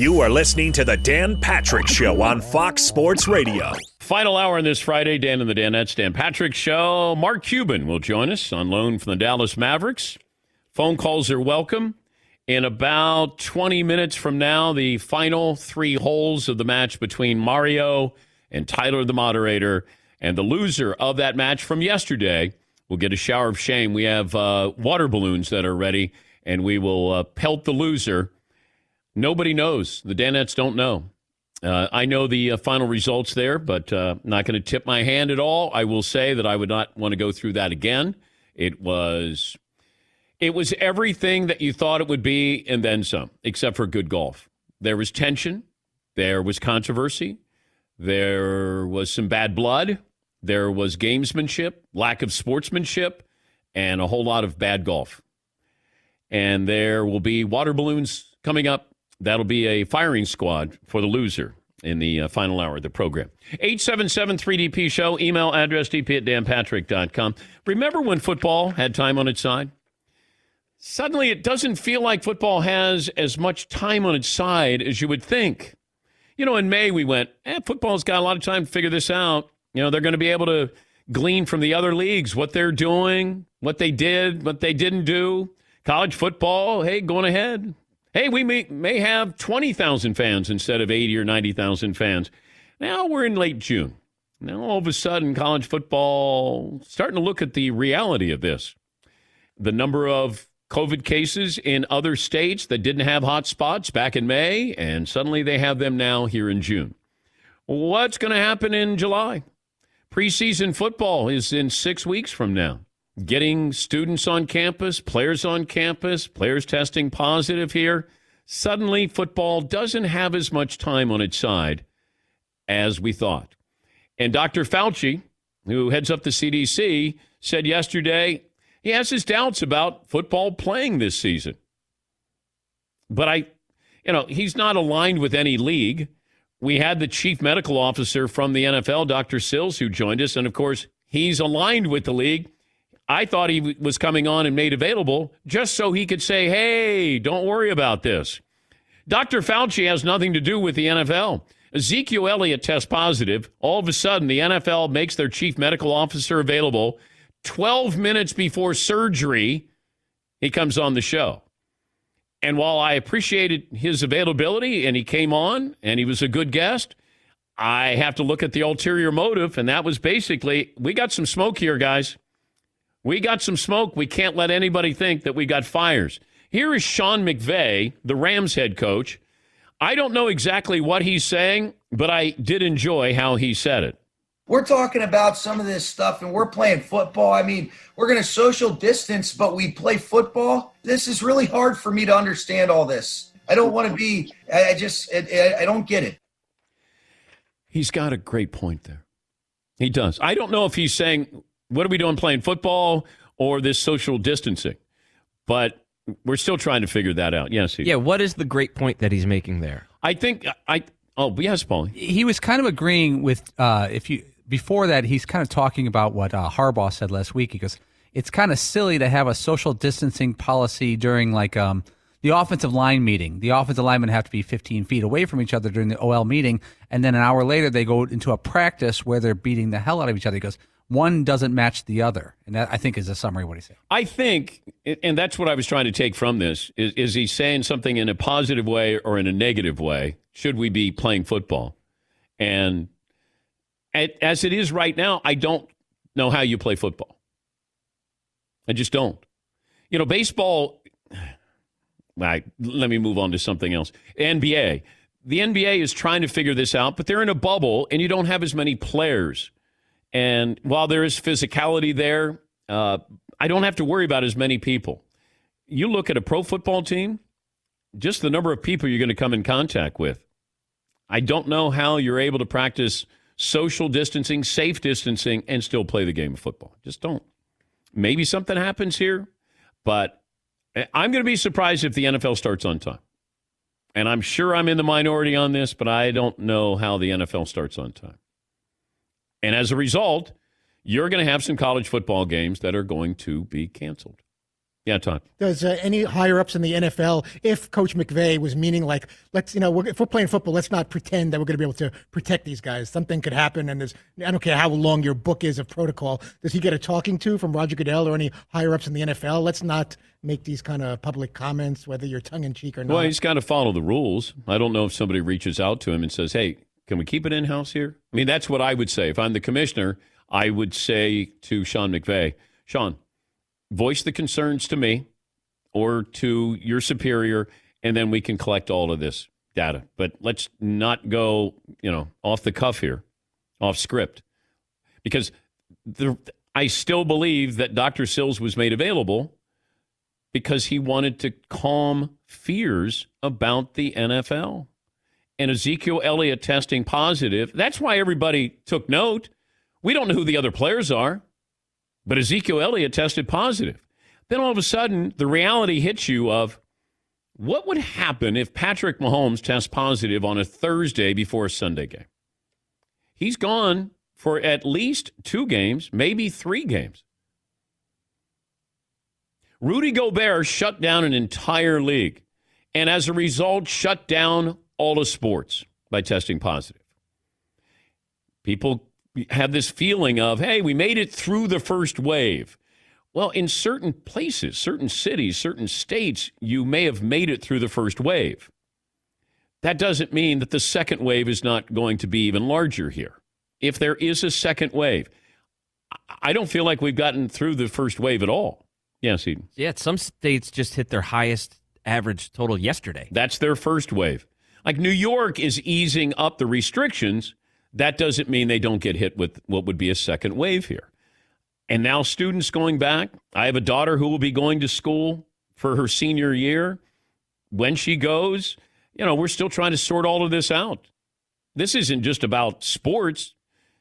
You are listening to the Dan Patrick Show on Fox Sports Radio. Final hour on this Friday, Dan and the Danettes, Dan Patrick Show. Mark Cuban will join us on loan from the Dallas Mavericks. Phone calls are welcome. In about 20 minutes from now, the final three holes of the match between Mario and Tyler, the moderator, and the loser of that match from yesterday will get a shower of shame. We have uh, water balloons that are ready, and we will uh, pelt the loser Nobody knows. The Danettes don't know. Uh, I know the uh, final results there, but uh, not going to tip my hand at all. I will say that I would not want to go through that again. It was, it was everything that you thought it would be, and then some, except for good golf. There was tension, there was controversy, there was some bad blood, there was gamesmanship, lack of sportsmanship, and a whole lot of bad golf. And there will be water balloons coming up That'll be a firing squad for the loser in the uh, final hour of the program. 877 3DP Show, email address dp at danpatrick.com. Remember when football had time on its side? Suddenly, it doesn't feel like football has as much time on its side as you would think. You know, in May, we went, eh, football's got a lot of time to figure this out. You know, they're going to be able to glean from the other leagues what they're doing, what they did, what they didn't do. College football, hey, going ahead. Hey, we may, may have 20,000 fans instead of 80 or 90,000 fans. Now we're in late June. Now all of a sudden, college football starting to look at the reality of this. The number of COVID cases in other states that didn't have hot spots back in May, and suddenly they have them now here in June. What's going to happen in July? Preseason football is in six weeks from now getting students on campus, players on campus, players testing positive here. Suddenly, football doesn't have as much time on its side as we thought. And Dr. Fauci, who heads up the CDC, said yesterday he has his doubts about football playing this season. But I, you know, he's not aligned with any league. We had the chief medical officer from the NFL, Dr. Sills, who joined us. And of course, he's aligned with the league. I thought he was coming on and made available just so he could say, hey, don't worry about this. Dr. Fauci has nothing to do with the NFL. Ezekiel Elliott tests positive. All of a sudden, the NFL makes their chief medical officer available. 12 minutes before surgery, he comes on the show. And while I appreciated his availability and he came on and he was a good guest, I have to look at the ulterior motive. And that was basically we got some smoke here, guys. We got some smoke. We can't let anybody think that we got fires. Here is Sean McVay, the Rams head coach. I don't know exactly what he's saying, but I did enjoy how he said it. We're talking about some of this stuff and we're playing football. I mean, we're going to social distance, but we play football. This is really hard for me to understand all this. I don't want to be, I just, I, I don't get it. He's got a great point there. He does. I don't know if he's saying what are we doing playing football or this social distancing? But we're still trying to figure that out. Yes. Yeah. What is the great point that he's making there? I think I. Oh yes, Paul. He was kind of agreeing with uh, if you before that he's kind of talking about what uh, Harbaugh said last week. He goes, it's kind of silly to have a social distancing policy during like um, the offensive line meeting. The offensive linemen have to be 15 feet away from each other during the OL meeting, and then an hour later they go into a practice where they're beating the hell out of each other. He goes, one doesn't match the other. And that, I think, is a summary of what he's saying. I think, and that's what I was trying to take from this, is, is he saying something in a positive way or in a negative way? Should we be playing football? And as it is right now, I don't know how you play football. I just don't. You know, baseball, right, let me move on to something else. NBA. The NBA is trying to figure this out, but they're in a bubble and you don't have as many players. And while there is physicality there, uh, I don't have to worry about as many people. You look at a pro football team, just the number of people you're going to come in contact with. I don't know how you're able to practice social distancing, safe distancing, and still play the game of football. Just don't. Maybe something happens here, but I'm going to be surprised if the NFL starts on time. And I'm sure I'm in the minority on this, but I don't know how the NFL starts on time. And as a result, you're going to have some college football games that are going to be canceled. Yeah, Todd. Does uh, any higher ups in the NFL, if Coach McVay was meaning like, let's, you know, we're, if we're playing football, let's not pretend that we're going to be able to protect these guys. Something could happen, and there's, I don't care how long your book is of protocol. Does he get a talking to from Roger Goodell or any higher ups in the NFL? Let's not make these kind of public comments, whether you're tongue in cheek or not. Well, he's got to follow the rules. I don't know if somebody reaches out to him and says, hey, can we keep it in house here? I mean, that's what I would say. If I'm the commissioner, I would say to Sean McVay, Sean, voice the concerns to me or to your superior, and then we can collect all of this data. But let's not go, you know, off the cuff here, off script, because the, I still believe that Dr. Sills was made available because he wanted to calm fears about the NFL. And Ezekiel Elliott testing positive. That's why everybody took note. We don't know who the other players are, but Ezekiel Elliott tested positive. Then all of a sudden, the reality hits you of what would happen if Patrick Mahomes tests positive on a Thursday before a Sunday game? He's gone for at least two games, maybe three games. Rudy Gobert shut down an entire league and as a result, shut down all of sports by testing positive. People have this feeling of, hey, we made it through the first wave. Well, in certain places, certain cities, certain states, you may have made it through the first wave. That doesn't mean that the second wave is not going to be even larger here. If there is a second wave, I don't feel like we've gotten through the first wave at all. Yes, Eden. Yeah, some states just hit their highest average total yesterday. That's their first wave. Like New York is easing up the restrictions. That doesn't mean they don't get hit with what would be a second wave here. And now students going back. I have a daughter who will be going to school for her senior year. When she goes, you know, we're still trying to sort all of this out. This isn't just about sports.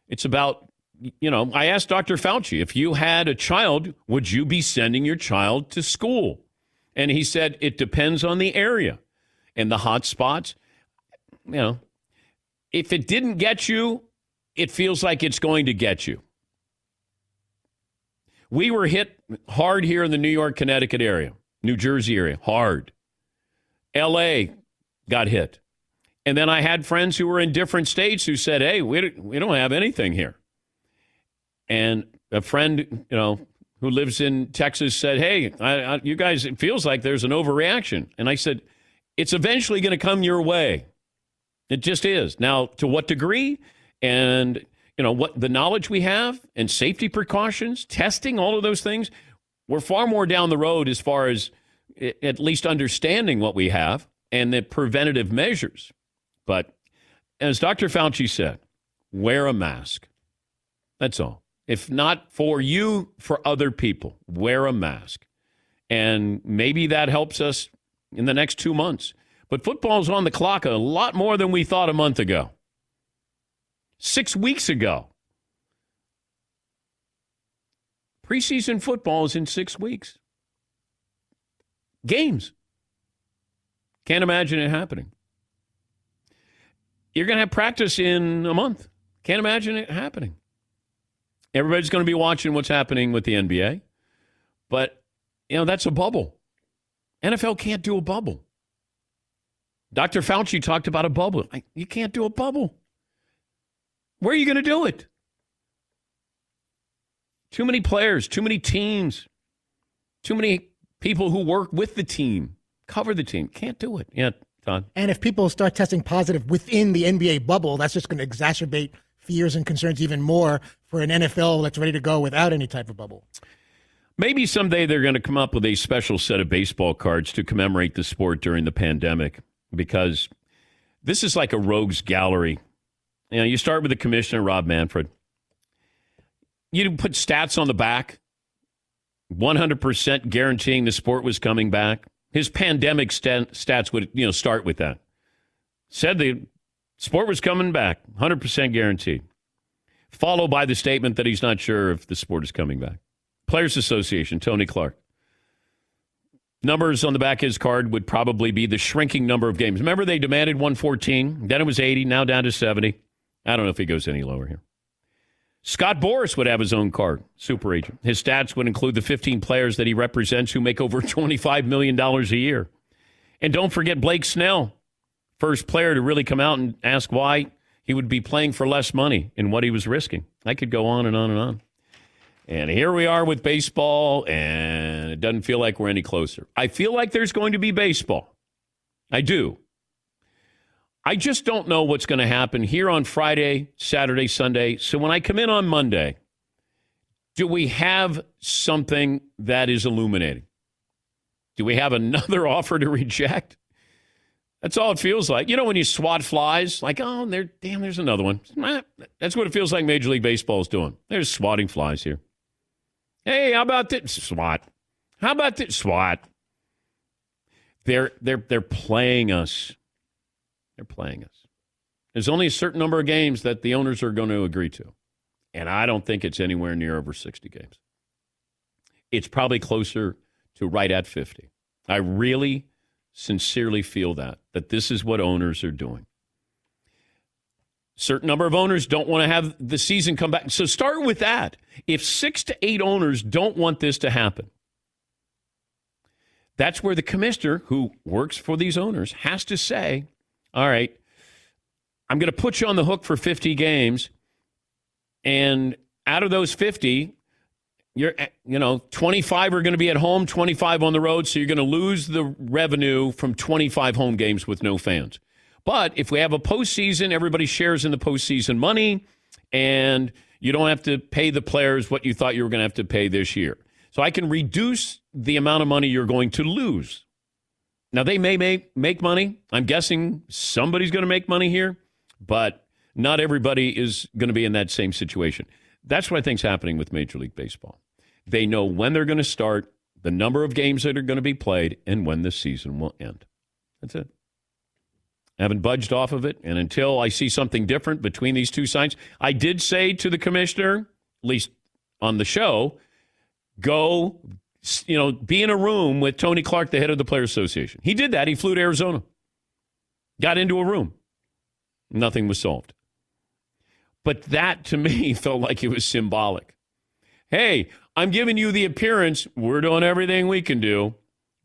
It's about, you know, I asked Dr. Fauci, if you had a child, would you be sending your child to school? And he said, it depends on the area and the hot spots. You know, if it didn't get you, it feels like it's going to get you. We were hit hard here in the New York, Connecticut area, New Jersey area, hard. LA got hit. And then I had friends who were in different states who said, hey, we, we don't have anything here. And a friend, you know, who lives in Texas said, hey, I, I, you guys, it feels like there's an overreaction. And I said, it's eventually going to come your way. It just is. Now, to what degree? And you know what the knowledge we have and safety precautions, testing, all of those things, we're far more down the road as far as at least understanding what we have and the preventative measures. But as Dr. Fauci said, wear a mask. That's all. If not for you, for other people, wear a mask. And maybe that helps us in the next two months. But football's on the clock a lot more than we thought a month ago six weeks ago. Preseason football is in six weeks. Games. Can't imagine it happening. You're going to have practice in a month. Can't imagine it happening. Everybody's going to be watching what's happening with the NBA. But, you know, that's a bubble. NFL can't do a bubble. Dr. Fauci talked about a bubble. You can't do a bubble. Where are you going to do it? Too many players, too many teams, too many people who work with the team, cover the team. Can't do it. Yeah, Todd. And if people start testing positive within the NBA bubble, that's just going to exacerbate fears and concerns even more for an NFL that's ready to go without any type of bubble. Maybe someday they're going to come up with a special set of baseball cards to commemorate the sport during the pandemic because this is like a rogues gallery you know, you start with the commissioner, Rob Manfred. You put stats on the back, 100% guaranteeing the sport was coming back. His pandemic stat, stats would, you know, start with that. Said the sport was coming back, 100% guaranteed. Followed by the statement that he's not sure if the sport is coming back. Players Association, Tony Clark. Numbers on the back of his card would probably be the shrinking number of games. Remember, they demanded 114, then it was 80, now down to 70. I don't know if he goes any lower here. Scott Boras would have his own card, super agent. His stats would include the 15 players that he represents who make over $25 million a year. And don't forget Blake Snell, first player to really come out and ask why he would be playing for less money and what he was risking. I could go on and on and on. And here we are with baseball, and it doesn't feel like we're any closer. I feel like there's going to be baseball. I do. I just don't know what's going to happen here on Friday, Saturday, Sunday. So when I come in on Monday, do we have something that is illuminating? Do we have another offer to reject? That's all it feels like. You know, when you swat flies, like, oh, there, damn, there's another one. That's what it feels like Major League Baseball is doing. There's swatting flies here. Hey, how about this swat? How about this swat? They're they're they're playing us. They're playing us. There's only a certain number of games that the owners are going to agree to. And I don't think it's anywhere near over 60 games. It's probably closer to right at 50. I really sincerely feel that that this is what owners are doing. Certain number of owners don't want to have the season come back. So start with that. If 6 to 8 owners don't want this to happen, that's where the commissioner who works for these owners has to say, all right, I'm going to put you on the hook for 50 games. And out of those 50, you're eh, you know 25 are going to be at home 25 on the road so you're going to lose the revenue from 25 home games with no fans but if we have a postseason everybody shares in the postseason money and you don't have to pay the players what you thought you were going to have to pay this year so i can reduce the amount of money you're going to lose now, they may make, make money. I'm guessing somebody's going to make money here, but not everybody is going to be in that same situation. That's what I think is happening with Major League Baseball. They know when they're going to start, the number of games that are going to be played, and when the season will end. That's it. Haven't budged off of it. And until I see something different between these two signs, I did say to the commissioner, at least on the show, go you know, be in a room with Tony Clark, the head of the Player Association. He did that. He flew to Arizona, got into a room. Nothing was solved. But that to me felt like it was symbolic. Hey, I'm giving you the appearance. We're doing everything we can do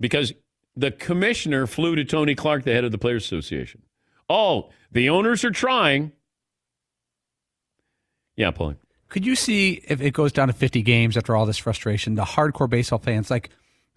because the commissioner flew to Tony Clark, the head of the Players Association. Oh, the owners are trying. Yeah, Paulie. Could you see if it goes down to 50 games after all this frustration, the hardcore baseball fans, like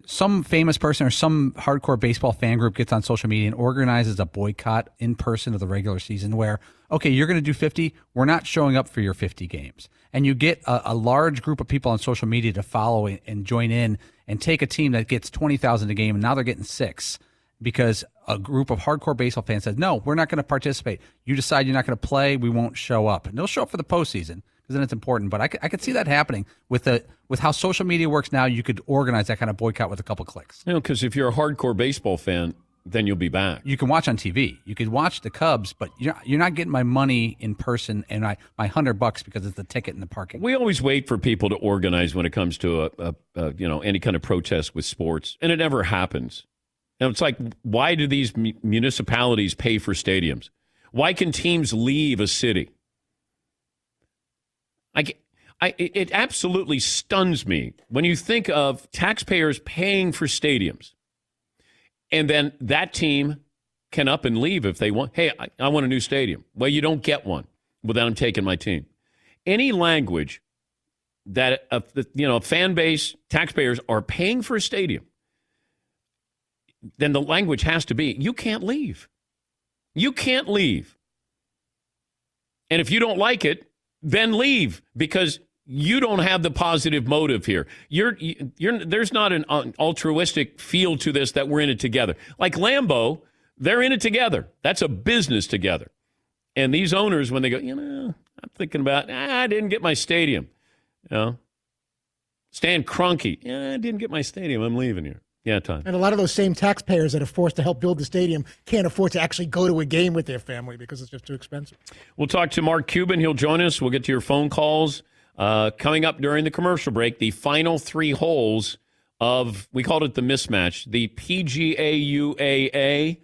some famous person or some hardcore baseball fan group gets on social media and organizes a boycott in person of the regular season where, okay, you're going to do 50. We're not showing up for your 50 games. And you get a, a large group of people on social media to follow and join in and take a team that gets 20,000 a game and now they're getting six because a group of hardcore baseball fans says, no, we're not going to participate. You decide you're not going to play. We won't show up. And they'll show up for the postseason because then it's important. But I could, I could see that happening with the with how social media works now. You could organize that kind of boycott with a couple clicks. You know, because if you're a hardcore baseball fan, then you'll be back. You can watch on TV. You could watch the Cubs, but you're you're not getting my money in person and my my hundred bucks because it's the ticket in the parking. We always wait for people to organize when it comes to a, a, a you know any kind of protest with sports, and it never happens. And it's like, why do these municipalities pay for stadiums? Why can teams leave a city? I, I, it absolutely stuns me when you think of taxpayers paying for stadiums, and then that team can up and leave if they want. Hey, I, I want a new stadium. Well, you don't get one without them taking my team. Any language that a, you know fan base taxpayers are paying for a stadium, then the language has to be you can't leave. You can't leave. And if you don't like it, then leave because you don't have the positive motive here. You're, you're, there's not an altruistic feel to this that we're in it together. Like Lambeau, they're in it together. That's a business together. And these owners, when they go, you know, I'm thinking about, ah, I didn't get my stadium. You know, Stan Kroenke, yeah, I didn't get my stadium. I'm leaving here. Yeah, Tom. And a lot of those same taxpayers that are forced to help build the stadium can't afford to actually go to a game with their family because it's just too expensive. We'll talk to Mark Cuban. He'll join us. We'll get to your phone calls. Uh, coming up during the commercial break, the final three holes of, we called it the mismatch, the PGA UAA.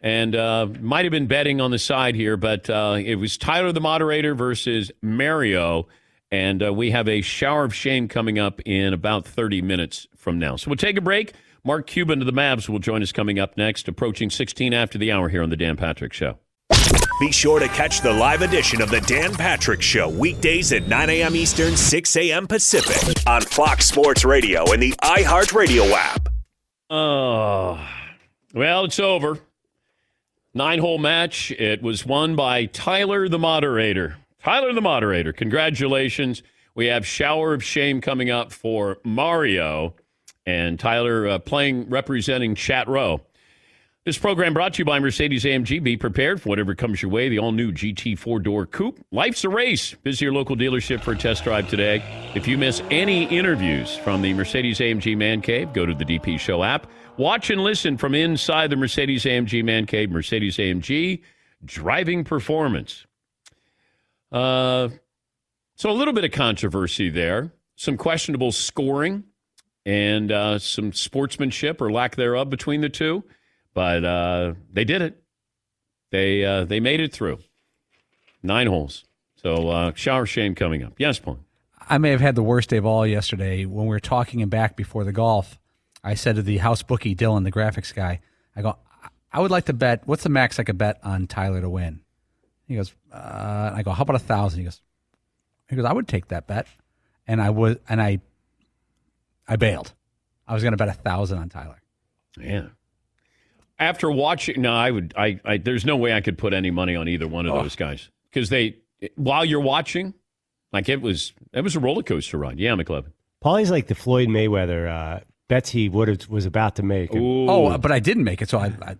And uh, might have been betting on the side here, but uh, it was Tyler the moderator versus Mario And uh, we have a shower of shame coming up in about 30 minutes from now. So we'll take a break. Mark Cuban of the Mavs will join us coming up next, approaching 16 after the hour here on The Dan Patrick Show. Be sure to catch the live edition of The Dan Patrick Show weekdays at 9 a.m. Eastern, 6 a.m. Pacific on Fox Sports Radio and the iHeartRadio app. Oh, well, it's over. Nine hole match. It was won by Tyler the moderator. Tyler the moderator, congratulations. We have Shower of Shame coming up for Mario and Tyler uh, playing, representing Chat Row. This program brought to you by Mercedes AMG. Be prepared for whatever comes your way. The all new GT four door coupe. Life's a race. Visit your local dealership for a test drive today. If you miss any interviews from the Mercedes AMG Man Cave, go to the DP Show app. Watch and listen from inside the Mercedes AMG Man Cave. Mercedes AMG driving performance. Uh, so a little bit of controversy there. Some questionable scoring and uh, some sportsmanship or lack thereof between the two. But uh, they did it. They uh, they made it through. Nine holes. So uh, shower shame coming up. Yes, Paul. I may have had the worst day of all yesterday when we were talking him back before the golf. I said to the house bookie, Dylan, the graphics guy, I go, I would like to bet. What's the max I could bet on Tyler to win? He goes, uh, I go, how about a thousand? He goes, he goes, I would take that bet, and I would, and I, I bailed. I was going to bet a thousand on Tyler. Yeah. After watching, no, I would. I, I there's no way I could put any money on either one of Oh. those guys because they, while you're watching, like it was, it was a roller coaster ride. Yeah, McLovin. Paulie's like the Floyd Mayweather uh, bets he would have was about to make. Ooh. Oh, but I didn't make it, so I, I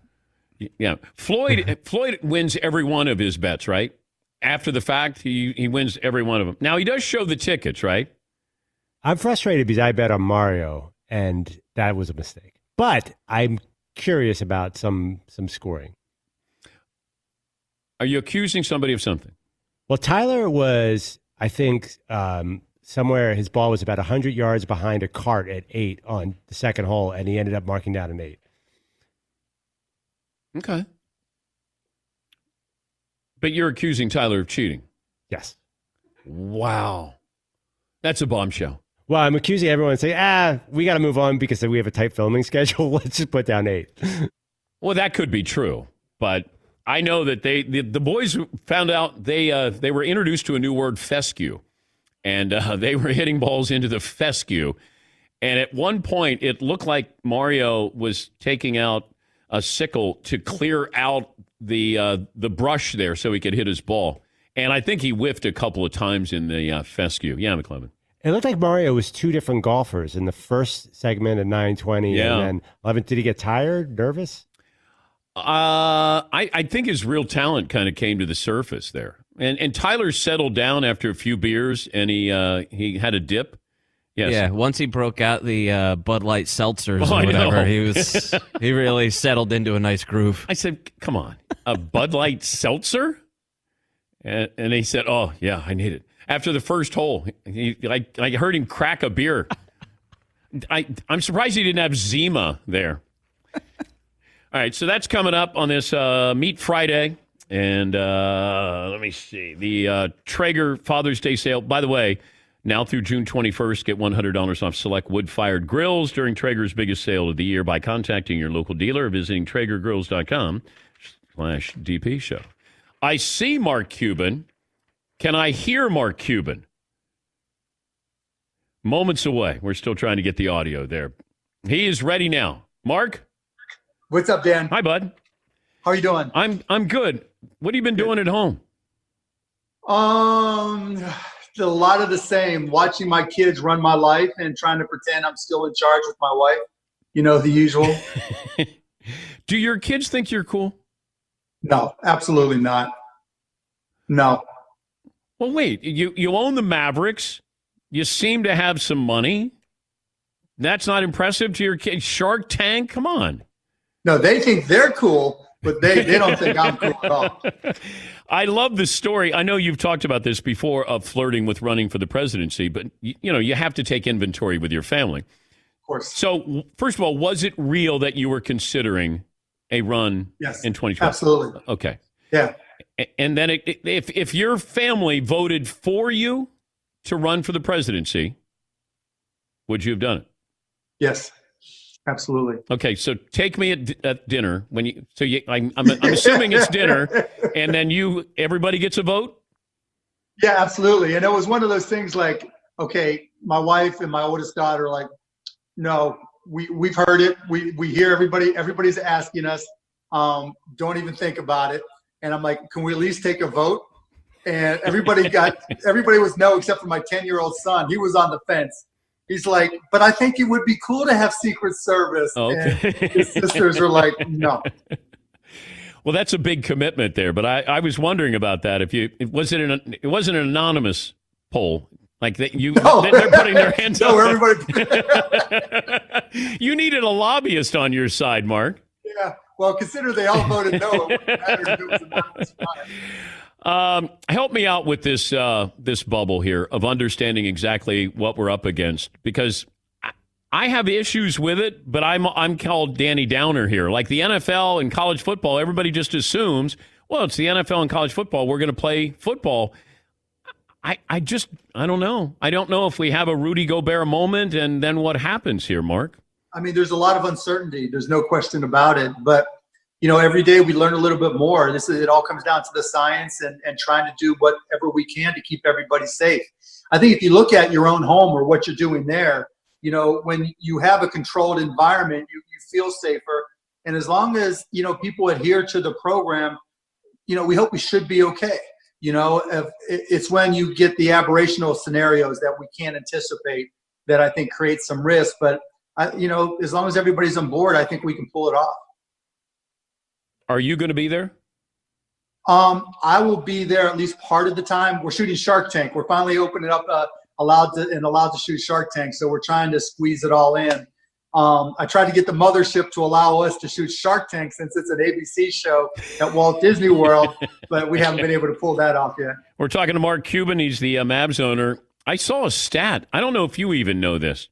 Yeah, Floyd Floyd wins every one of his bets, right? After the fact, he he wins every one of them. Now he does show the tickets, right? I'm frustrated because I bet on Mario and that was a mistake. But I'm curious about some some scoring. Are you accusing somebody of something? Well, Tyler was, I think, um, somewhere his ball was about 100 yards behind a cart at eight on the second hole, and he ended up marking down an eight. Okay. But you're accusing Tyler of cheating. Yes. Wow. That's a bombshell. Well, I'm accusing everyone saying, ah, we got to move on because we have a tight filming schedule. Let's just put down eight. Well, that could be true, but I know that they the, the boys found out they uh, they were introduced to a new word fescue, and uh, they were hitting balls into the fescue, and at one point it looked like Mario was taking out a sickle to clear out the uh, the brush there so he could hit his ball, and I think he whiffed a couple of times in the uh, fescue. Yeah, McClellan. It looked like Mario was two different golfers in the first segment at 920. Yeah. And then 11. Did he get tired, nervous? Uh, I, I think his real talent kind of came to the surface there, and and Tyler settled down after a few beers, and he uh, he had a dip. Yes. Yeah, once he broke out the uh, Bud Light seltzers Oh, or whatever, he was he really settled into a nice groove. I said, "Come on, a Bud Light seltzer," and, and he said, "Oh yeah, I need it." After the first hole, he, I I heard him crack a beer. I I'm surprised he didn't have Zima there. All right, so that's coming up on this uh, Meat Friday, and uh, let me see the uh, Traeger Father's Day sale. By the way, now through June 21st, get $100 off select wood-fired grills during Traeger's biggest sale of the year by contacting your local dealer or visiting TraegerGrills.com slash DP show. I see Mark Cuban. Can I hear Mark Cuban? Moments away. We're still trying to get the audio there. He is ready now. Mark, What's up, Dan? hi, bud. How are you doing? I'm I'm good. What have you been doing at home? Um, a lot of the same. Watching my kids run my life and trying to pretend I'm still in charge with my wife. You know the usual. Do your kids think you're cool? no, absolutely not. No. Well, wait. You you own the Mavericks. You seem to have some money. That's not impressive to your kids. Shark Tank. Come on. No, they think they're cool, but they, they don't think I'm cool at all. I love the story. I know you've talked about this before of flirting with running for the presidency, but you, you know you have to take inventory with your family. Of course. So, first of all, was it real that you were considering a run Yes. in 2012? Absolutely. Okay. Yeah. And then it, if if your family voted for you to run for the presidency, would you have done it? Yes, absolutely. Okay, so take me at, at dinner when you. So you, I'm, I'm, I'm assuming it's dinner, and then you everybody gets a vote. Yeah, absolutely. And it was one of those things like, okay, my wife and my oldest daughter, like, no, we we've heard it. We we hear everybody. Everybody's asking us. Um, don't even think about it. And I'm like, can we at least take a vote? And everybody got everybody was no, except for my 10 year old son. He was on the fence. He's like, but I think it would be cool to have Secret Service. Okay. And his sisters are like, no. Well, that's a big commitment there. But I, I was wondering about that. If you it was it an it wasn't an anonymous poll. Like that you No. they're putting their hands No, up. everybody. you needed a lobbyist on your side, Mark. yeah. Well, consider they all voted no. Um, help me out with this uh, this bubble here of understanding exactly what we're up against because I have issues with it, but I'm I'm called Danny Downer here. Like the NFL and college football, everybody just assumes, well, it's the NFL and college football. We're going to play football. I I just I don't know. I don't know if we have a Rudy Gobert moment, and then what happens here, Mark? I mean, there's a lot of uncertainty. There's no question about it. But you know, every day we learn a little bit more. This is it all comes down to the science and, and trying to do whatever we can to keep everybody safe. I think if you look at your own home or what you're doing there, you know, when you have a controlled environment, you, you feel safer. And as long as, you know, people adhere to the program, you know, we hope we should be okay. You know, if, it's when you get the aberrational scenarios that we can't anticipate that I think creates some risk. But I, you know, as long as everybody's on board, I think we can pull it off. Are you going to be there? Um, I will be there at least part of the time. We're shooting Shark Tank. We're finally opening up, uh, allowed to and allowed to shoot Shark Tank. So we're trying to squeeze it all in. Um, I tried to get the mothership to allow us to shoot Shark Tank since it's an ABC show at Walt Disney World, but we haven't been able to pull that off yet. We're talking to Mark Cuban. He's the uh, Mavs owner. I saw a stat. I don't know if you even know this.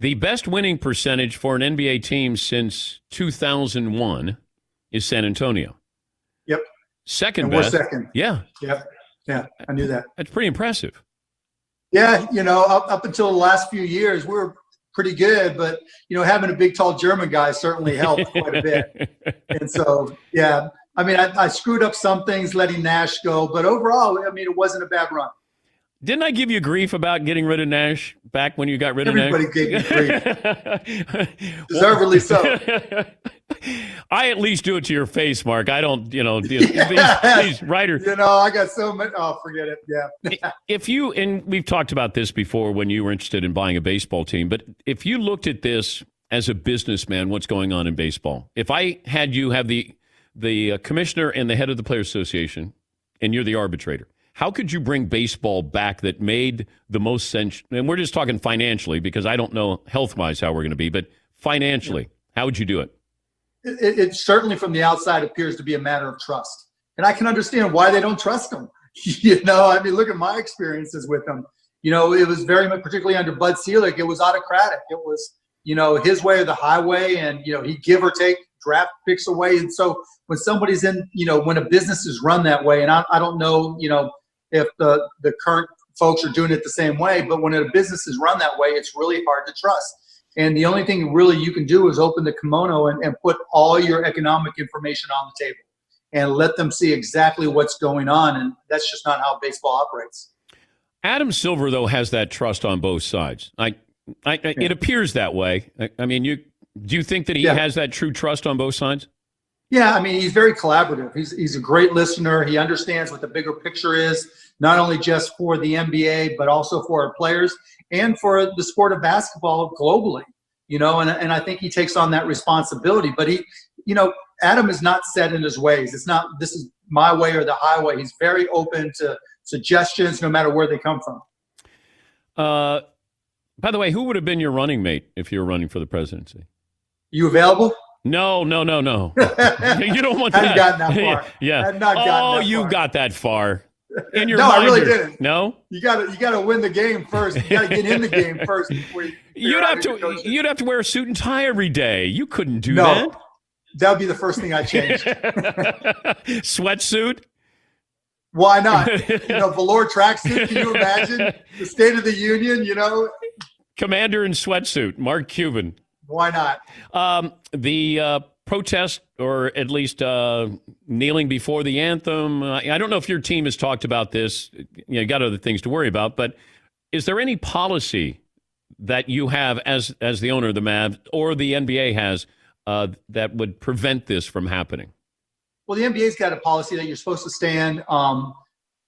The best winning percentage for an NBA team since 2001 is San Antonio. Yep. Second And best. second. Yeah, Yep. Yeah, I knew that. that's pretty impressive. Yeah, you know, up, up until the last few years, we were pretty good, but you know, having a big, tall German guy certainly helped quite a bit. And so, yeah, I mean, I, I screwed up some things letting Nash go, but overall, I mean, it wasn't a bad run. Didn't I give you grief about getting rid of Nash back when you got rid Everybody of Nash? gave me grief. Deservedly so. I at least do it to your face, Mark. I don't, you know, these, these writers. You know, I got so many. Oh, forget it. Yeah. if you and we've talked about this before when you were interested in buying a baseball team, but if you looked at this as a businessman, what's going on in baseball? If I had you have the the uh, commissioner and the head of the players association, and you're the arbitrator, how could you bring baseball back that made the most sense? And we're just talking financially because I don't know health wise how we're going to be, but financially, how would you do it? It, it certainly from the outside appears to be a matter of trust. And I can understand why they don't trust them. you know, I mean, look at my experiences with them. You know, it was very much, particularly under Bud Selig, it was autocratic. It was, you know, his way or the highway, and you know, he give or take draft picks away. And so when somebody's in, you know, when a business is run that way, and I, I don't know, you know, if the the current folks are doing it the same way, but when a business is run that way, it's really hard to trust. And the only thing really you can do is open the kimono and, and put all your economic information on the table and let them see exactly what's going on. And that's just not how baseball operates. Adam Silver, though, has that trust on both sides. I, I, I it appears that way. I, I mean, you do you think that he Yeah. has that true trust on both sides? Yeah, I mean, he's very collaborative. He's, he's a great listener. He understands what the bigger picture is, not only just for the NBA, but also for our players and for the sport of basketball globally. You know, and, and I think he takes on that responsibility. But he, you know, Adam is not set in his ways. It's not, this is my way or the highway. He's very open to suggestions, no matter where they come from. Uh, by the way, who would have been your running mate if you were running for the presidency? You available? No, no, no, no. you don't want that. Hadn't gotten that far. yeah. Had not gotten oh, you far. got that far. In your No, I really didn't. No, You got to you got to win the game first. You got to get in the game first before you you'd have to. You'd have to wear a suit and tie every day. You couldn't do No, that. that would be the first thing I changed. Sweatsuit. Why not? you know, velour tracksuit. Can you imagine the State of the Union? You know, Commander in sweatsuit, Mark Cuban. Why not? Um, the uh, protest, or at least uh, kneeling before the anthem. I don't know if your team has talked about this. You, know, got other things to worry about, but is there any policy that you have as as the owner of the Mavs or the NBA has uh, that would prevent this from happening? Well, the NBA's got a policy that you're supposed to stand um,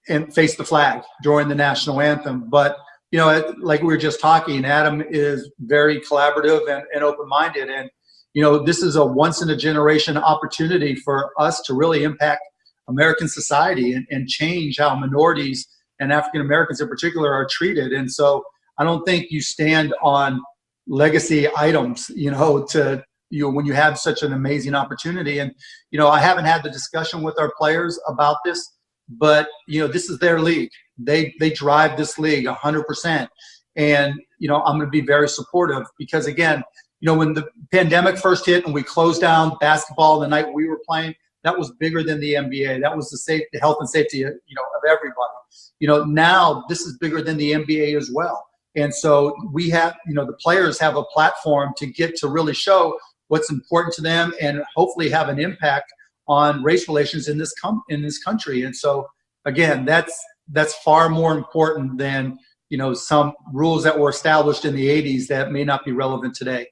and face the flag during the national anthem, but you know, like we were just talking, Adam is very collaborative and, and open minded. And, you know, this is a once in a generation opportunity for us to really impact American society and, and change how minorities and African Americans in particular are treated. And so I don't think you stand on legacy items, you know, to, you know, when you have such an amazing opportunity. And, you know, I haven't had the discussion with our players about this, but, you know, this is their league they they drive this league 100%. And you know, I'm going to be very supportive because again, you know, when the pandemic first hit and we closed down basketball the night we were playing, that was bigger than the NBA. That was the safety, health and safety, uh, you know, of everybody. You know, now this is bigger than the NBA as well. And so we have, you know, the players have a platform to get to really show what's important to them and hopefully have an impact on race relations in this com- in this country. And so again, that's that's far more important than you know some rules that were established in the 80s that may not be relevant today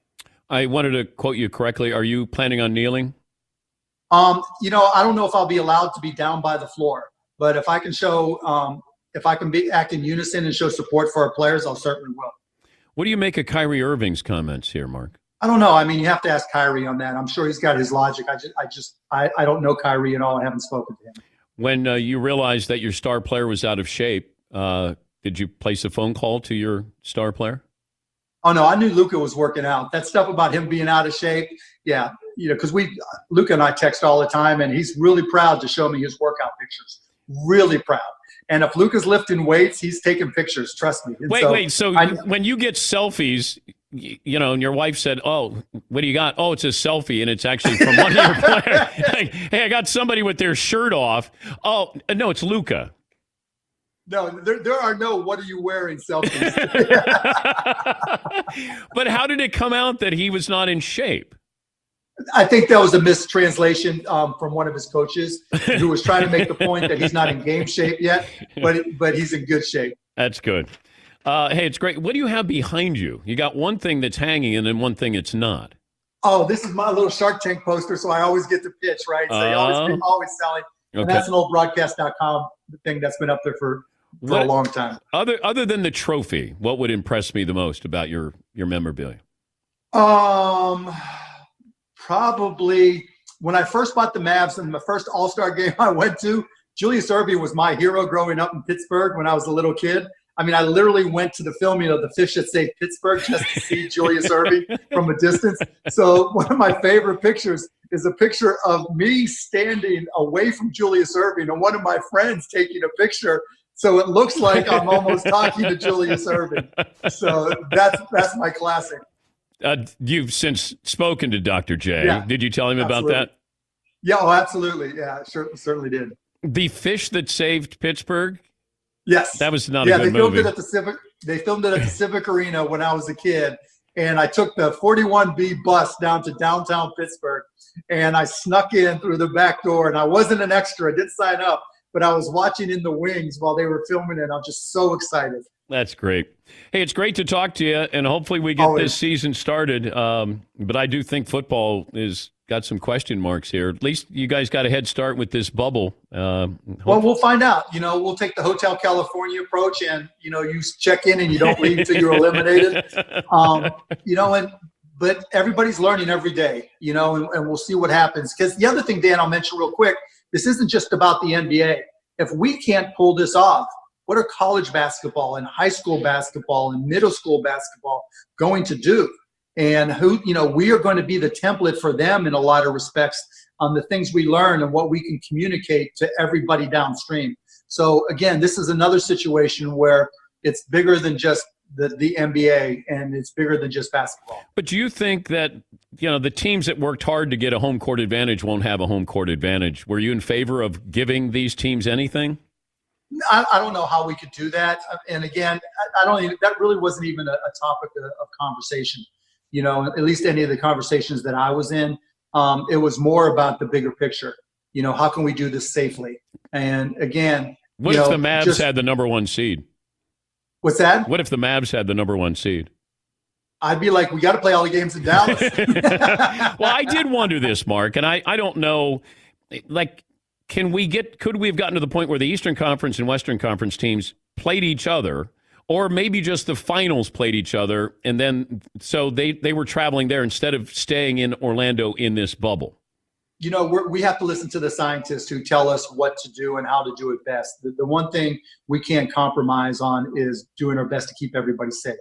i wanted to quote you correctly are you planning on kneeling um, you know i don't know if i'll be allowed to be down by the floor but if i can show um, if i can be act in unison and show support for our players i'll certainly will what do you make of kyrie irving's comments here mark I don't know. I mean, you have to ask Kyrie on that. I'm sure he's got his logic. I just, I just, I, I don't know Kyrie at all. I haven't spoken to him when uh, you realized that your star player was out of shape, uh, did you place a phone call to your star player? Oh no, I knew Luka was working out. That stuff about him being out of shape, yeah, you know, because we Luka and I text all the time, and he's really proud to show me his workout pictures. Really proud. And if Luka's lifting weights, he's taking pictures. Trust me. And wait, so wait. So I, when you get selfies, you know, and your wife said, "Oh, what do you got? Oh, it's a selfie, and it's actually from one of your players." like, hey, I got somebody with their shirt off. Oh, no, it's Luka. No, there, there are no "What are you wearing?" selfies. but how did it come out that he was not in shape? I think that was a mistranslation um, from one of his coaches, who was trying to make the point that he's not in game shape yet, but but he's in good shape. That's good. Uh, hey, it's great. What do you have behind you? You got one thing that's hanging and then one thing it's not. Oh, this is my little Shark Tank poster, so I always get to pitch, right? So uh, you always, uh-huh. always selling. Okay. And that's an old broadcast.com thing that's been up there for, for what, a long time. Other other than the trophy, what would impress me the most about your your memorabilia? Um probably when I first bought the Mavs and the first All-Star game I went to, Julius Erving was my hero growing up in Pittsburgh when I was a little kid. I mean, I literally went to the filming of The Fish That Saved Pittsburgh just to see Julius Erving from a distance. So one of my favorite pictures is a picture of me standing away from Julius Erving and one of my friends taking a picture. So it looks like I'm almost talking to Julius Erving. So that's that's my classic. Uh, you've since spoken to Dr. J. Yeah, Did you tell him absolutely. about that? Yeah, oh, absolutely. Yeah, sure, certainly did. The fish that saved Pittsburgh Yes, that was not yeah, a good they filmed movie. it at the Civic. They filmed it at the Civic Arena when I was a kid, and I took the 41B bus down to downtown Pittsburgh, and I snuck in through the back door, and I wasn't an extra. I didn't sign up, but I was watching in the wings while they were filming it. I'm just so excited. That's great. Hey, it's great to talk to you, and hopefully we get Always. this season started. Um, but I do think football is got some question marks here. At least you guys got a head start with this bubble. Uh, well, we'll find out. You know, we'll take the Hotel California approach, and you know, you check in and you don't leave until you're eliminated. Um, you know, and but everybody's learning every day. You know, and, and we'll see what happens. Because the other thing, Dan, I'll mention real quick. This isn't just about the NBA. If we can't pull this off, what are college basketball and high school basketball and middle school basketball going to do? and who you know we are going to be the template for them in a lot of respects on the things we learn and what we can communicate to everybody downstream so again this is another situation where it's bigger than just the, the NBA and it's bigger than just basketball. But do you think that you know the teams that worked hard to get a home court advantage won't have a home court advantage? Were you in favor of giving these teams anything? I, I, don't know how we could do that. And again, I, I don't even, that really wasn't even a, a topic of, of, conversation. You know, at least any of the conversations that I was in, um, it was more about the bigger picture. You know, how can we do this safely? And again, what if know, the Mavs just, had the number one seed? What's that? What if the Mavs had the number one seed? I'd be like, we got to play all the games in Dallas. well, I did wonder this, Mark, and I, I don't know, like, can we get, could we have gotten to the point where the Eastern Conference and Western Conference teams played each other, or maybe just the finals played each other, and then so they, they were traveling there instead of staying in Orlando in this bubble? You know, we have to listen to the scientists who tell us what to do and how to do it best. The, the one thing we can't compromise on is doing our best to keep everybody safe.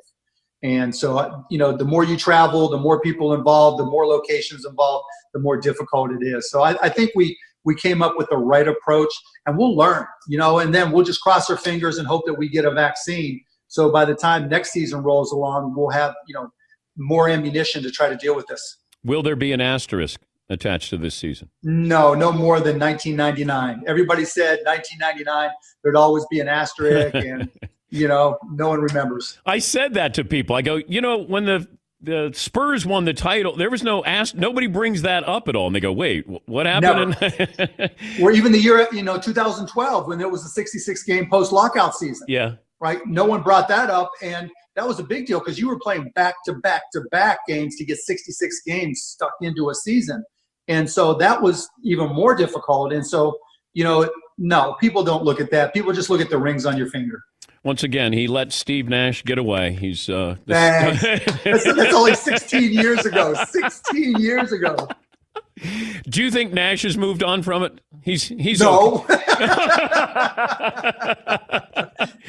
And so, uh, you know, the more you travel, the more people involved, the more locations involved, the more difficult it is. So I, I think we we came up with the right approach, and we'll learn, you know, and then we'll just cross our fingers and hope that we get a vaccine. So by the time next season rolls along, we'll have you know more ammunition to try to deal with this. Will there be an asterisk attached to this season? No, no more than 1999. Everybody said 1999. There'd always be an asterisk, and you know, no one remembers. I said that to people. I go, you know, when the the Spurs won the title, there was no ask. Nobody brings that up at all, and they go, "Wait, what happened?" or even the year, you know, 2012, when there was a 66 game post lockout season. Yeah, right. No one brought that up, and that was a big deal because you were playing back to back to back games to get 66 games stuck into a season, and so that was even more difficult. And so, you know, no, people don't look at that. People just look at the rings on your finger. Once again, he let Steve Nash get away. He's uh, that's, that's only 16 years ago. 16 years ago. Do you think Nash has moved on from it? He's he's no. Okay.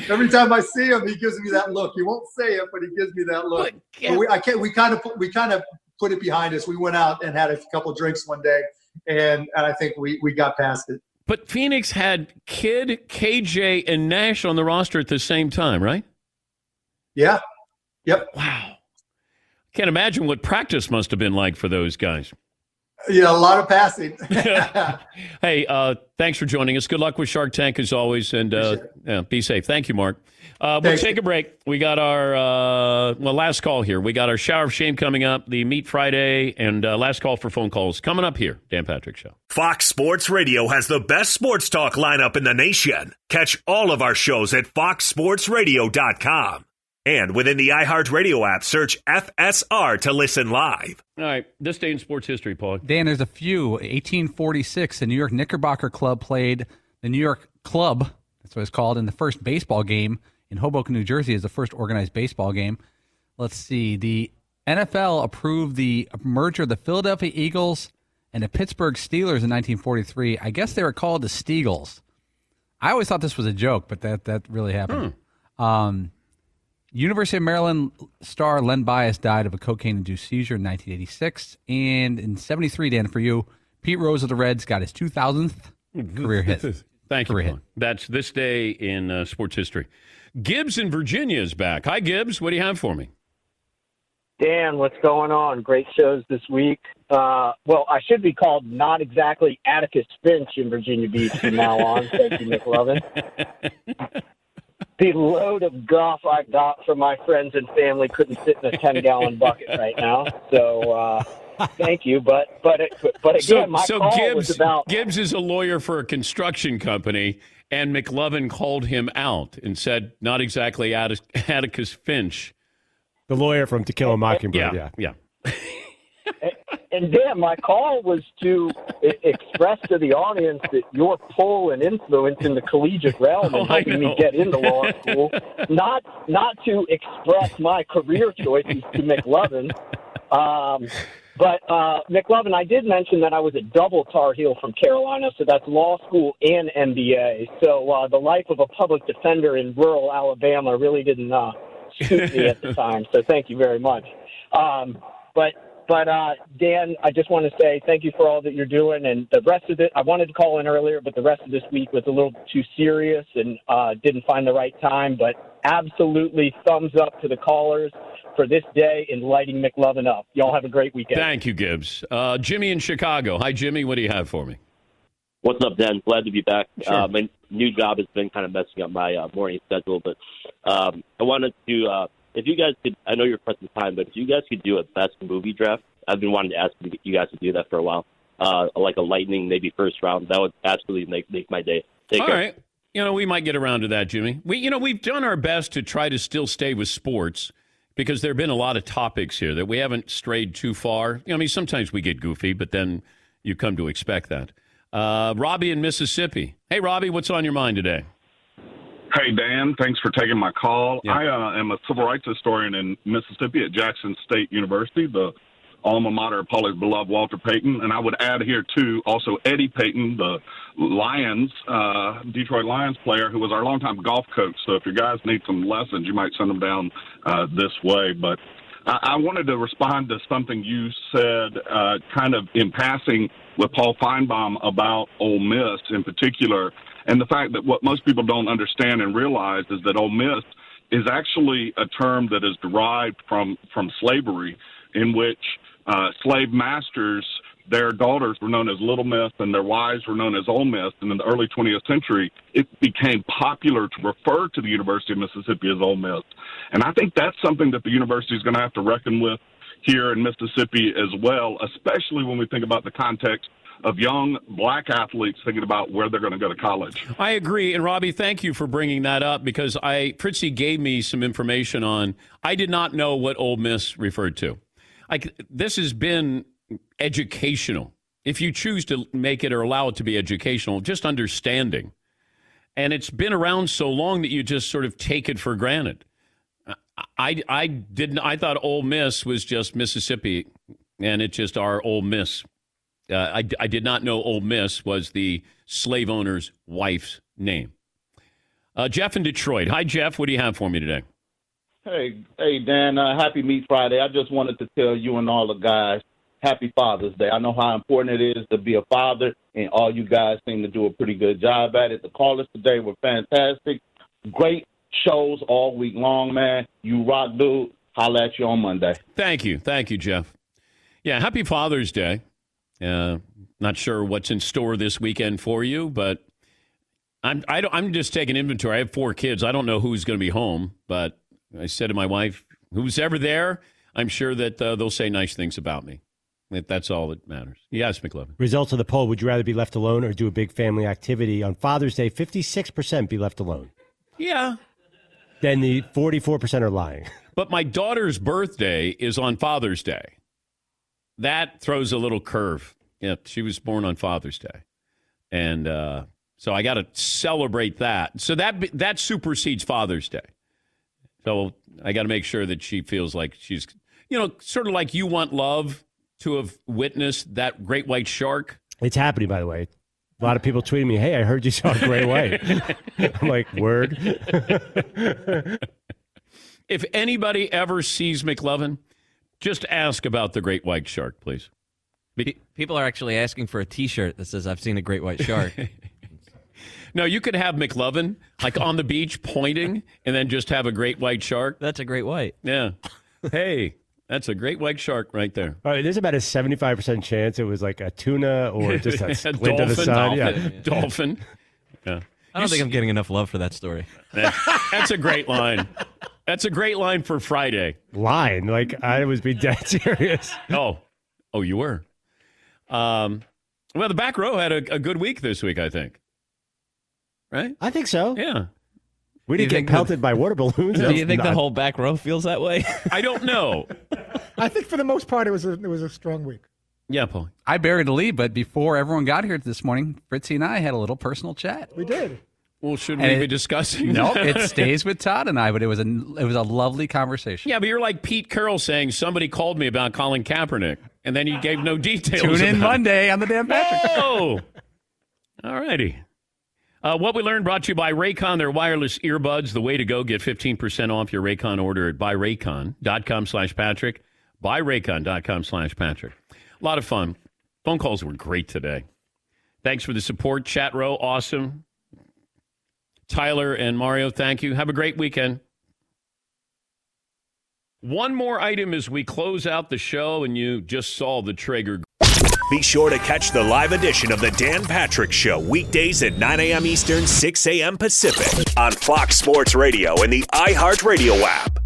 Every time I see him, he gives me that look. He won't say it, but he gives me that look. But, we, I can't. We kind of we kind of put it behind us. We went out and had a couple drinks one day, and and I think we we got past it. But Phoenix had Kidd, KJ, and Nash on the roster at the same time, right? Yeah. Yep. Wow. Can't imagine what practice must have been like for those guys. Yeah, a lot of passing. hey, uh, thanks for joining us. Good luck with Shark Tank as always, and uh, yeah, be safe. Thank you, Mark. Uh, we'll take a break. We got our uh, well last call here. We got our shower of shame coming up, the Meat Friday, and uh, last call for phone calls coming up here. Dan Patrick Show. Fox Sports Radio has the best sports talk lineup in the nation. Catch all of our shows at foxsportsradio.com. And within the iHeartRadio app, search FSR to listen live. All right, this day in sports history, Paul. Dan, there's a few. 1846, the New York Knickerbocker Club played the New York Club, that's what it's called, in the first baseball game in Hoboken, New Jersey, as the first organized baseball game. Let's see. The NFL approved the merger of the Philadelphia Eagles and the Pittsburgh Steelers in 1943. I guess they were called the Steagles. I always thought this was a joke, but that that really happened. Hmm. Um, University of Maryland star Len Bias died of a cocaine-induced seizure in 1986, and in '73, Dan, for you, Pete Rose of the Reds got his 2000th career hit. Thank career you. Hit. That's this day in uh, sports history. Gibbs in Virginia is back. Hi, Gibbs. What do you have for me? Dan, what's going on? Great shows this week. Uh, well, I should be called not exactly Atticus Finch in Virginia Beach from now on. Thank you, McLovin. the load of guff I got from my friends and family couldn't fit in a ten gallon bucket right now. So uh, thank you, but but it, but again, so, my so call Gibbs, was about Gibbs is a lawyer for a construction company, and McLovin called him out and said, "Not exactly Atticus Finch." The lawyer from To Kill a Mockingbird. Yeah, yeah. yeah. And Dan, my call was to express to the audience that your pull and influence in the collegiate realm and oh, helping me get into law school, not not to express my career choices to McLovin. Um, but uh, McLovin, I did mention that I was a double Tar Heel from Carolina, so that's law school and MBA. So uh, the life of a public defender in rural Alabama really didn't uh, suit me at the time. So thank you very much. Um, but but uh, Dan, I just want to say thank you for all that you're doing, and the rest of it. I wanted to call in earlier, but the rest of this week was a little too serious and uh, didn't find the right time. But absolutely, thumbs up to the callers for this day in lighting McLovin up. Y'all have a great weekend. Thank you, Gibbs. Uh, Jimmy in Chicago. Hi, Jimmy. What do you have for me? What's up, Dan? Glad to be back. Sure. Uh, my new job has been kind of messing up my uh, morning schedule, but um, I wanted to, uh, if you guys could, I know you're pressing time, but if you guys could do a best movie draft, I've been wanting to ask you guys to do that for a while. Uh, like a lightning, maybe first round. That would absolutely make make my day. Take All right. You know, we might get around to that, Jimmy. We, you know, we've done our best to try to still stay with sports because there have been a lot of topics here that we haven't strayed too far. You know, I mean, sometimes we get goofy, but then you come to expect that. Uh, Robbie in Mississippi. Hey, Robbie, what's on your mind today? Hey, Dan. Thanks for taking my call. Yeah. I uh, am a civil rights historian in Mississippi at Jackson State University, the alma mater of Paulie's beloved Walter Payton. And I would add here, too, also Eddie Payton, the Lions, uh, Detroit Lions player, who was our longtime golf coach. So if your guys need some lessons, you might send them down uh, this way. But I, I wanted to respond to something you said, uh, kind of in passing with Paul Finebaum about Ole Miss in particular, and the fact that what most people don't understand and realize is that Ole Miss is actually a term that is derived from from slavery, in which uh, slave masters. Their daughters were known as Little Miss and their wives were known as Ole Miss. And in the early 20th century, it became popular to refer to the University of Mississippi as Ole Miss. And I think that's something that the university is going to have to reckon with here in Mississippi as well, especially when we think about the context of young black athletes thinking about where they're going to go to college. I agree, and Robbie, thank you for bringing that up because I Fritzy gave me some information on. I did not know what Ole Miss referred to. Like this has been educational. If you choose to make it or allow it to be educational, just understanding, and it's been around so long that you just sort of take it for granted. I I didn't. I thought Ole Miss was just Mississippi, and it's just our Ole Miss. Uh, I, I did not know Ole Miss was the slave owner's wife's name. Uh, Jeff in Detroit. Hi, Jeff. What do you have for me today? Hey, hey, Dan. Uh, happy Meat Friday. I just wanted to tell you and all the guys, Happy Father's Day. I know how important it is to be a father, and all you guys seem to do a pretty good job at it. The callers today were fantastic. Great shows all week long, man. You rock, dude. Holla at you on Monday. Thank you. Thank you, Jeff. Yeah, happy Father's Day. Uh, not sure what's in store this weekend for you, but I'm I don't, I'm just taking inventory. I have four kids. I don't know who's going to be home, but I said to my wife, "Who's ever there, I'm sure that uh, they'll say nice things about me. That that's all that matters." Yes, McLovin. Results of the poll Would you rather be left alone or do a big family activity? On Father's Day, 56% be left alone. Yeah. Then the 44% are lying. But my daughter's birthday is on Father's Day. That throws a little curve. Yeah, she was born on Father's Day, and uh, so I got to celebrate that. So that that supersedes Father's Day. So I got to make sure that she feels like she's, you know, sort of like you want love to have witnessed that great white shark. It's happening, by the way. A lot of people tweeting me, "Hey, I heard you saw a great white." I'm like, "Word." if anybody ever sees McLovin, just ask about the great white shark, please. Be- People are actually asking for a T-shirt that says "I've seen a great white shark." no, you could have McLovin like on the beach pointing, and then just have a great white shark. That's a great white. Yeah. Hey, that's a great white shark right there. All right, there's about a 75% chance it was like a tuna or just a, A glint of the dolphin, sun. dolphin. Yeah. Dolphin. Yeah. I don't think I'm getting enough love for that story. That- that's a great line. That's a great line for Friday. Line. Like, I was be dead serious. Oh, oh, you were. Um, well, the back row had a, a good week this week, I think. Right? I think so. Yeah. We didn't get think pelted by water balloons. Do you think the whole back row feels that way? I don't know. I think for the most part, it was a, it was a strong week. Yeah, Paul. I buried the lead, but before everyone got here this morning, Fritzy and I had a little personal chat. We did. Well, should And we it- be discussing? No, that? it stays with Todd and I, but it was a it was a lovely conversation. Yeah, but you're like Pete Carroll saying somebody called me about Colin Kaepernick, and then you gave no details. Tune in about it. Monday on the Dan Patrick. Oh, all righty. Uh, what we learned brought to you by Raycon, their wireless earbuds. The way to go, get 15% off your Raycon order at buyraycon.com slash Patrick. Buyraycon.com slash Patrick. A lot of fun. Phone calls were great today. Thanks for the support. Chat row, awesome. Tyler and Mario, thank you. Have a great weekend. One more item as we close out the show, and you just saw the Traeger Be sure to catch the live edition of the Dan Patrick Show weekdays at 9 a.m. Eastern, 6 a.m. Pacific on Fox Sports Radio and the iHeartRadio app.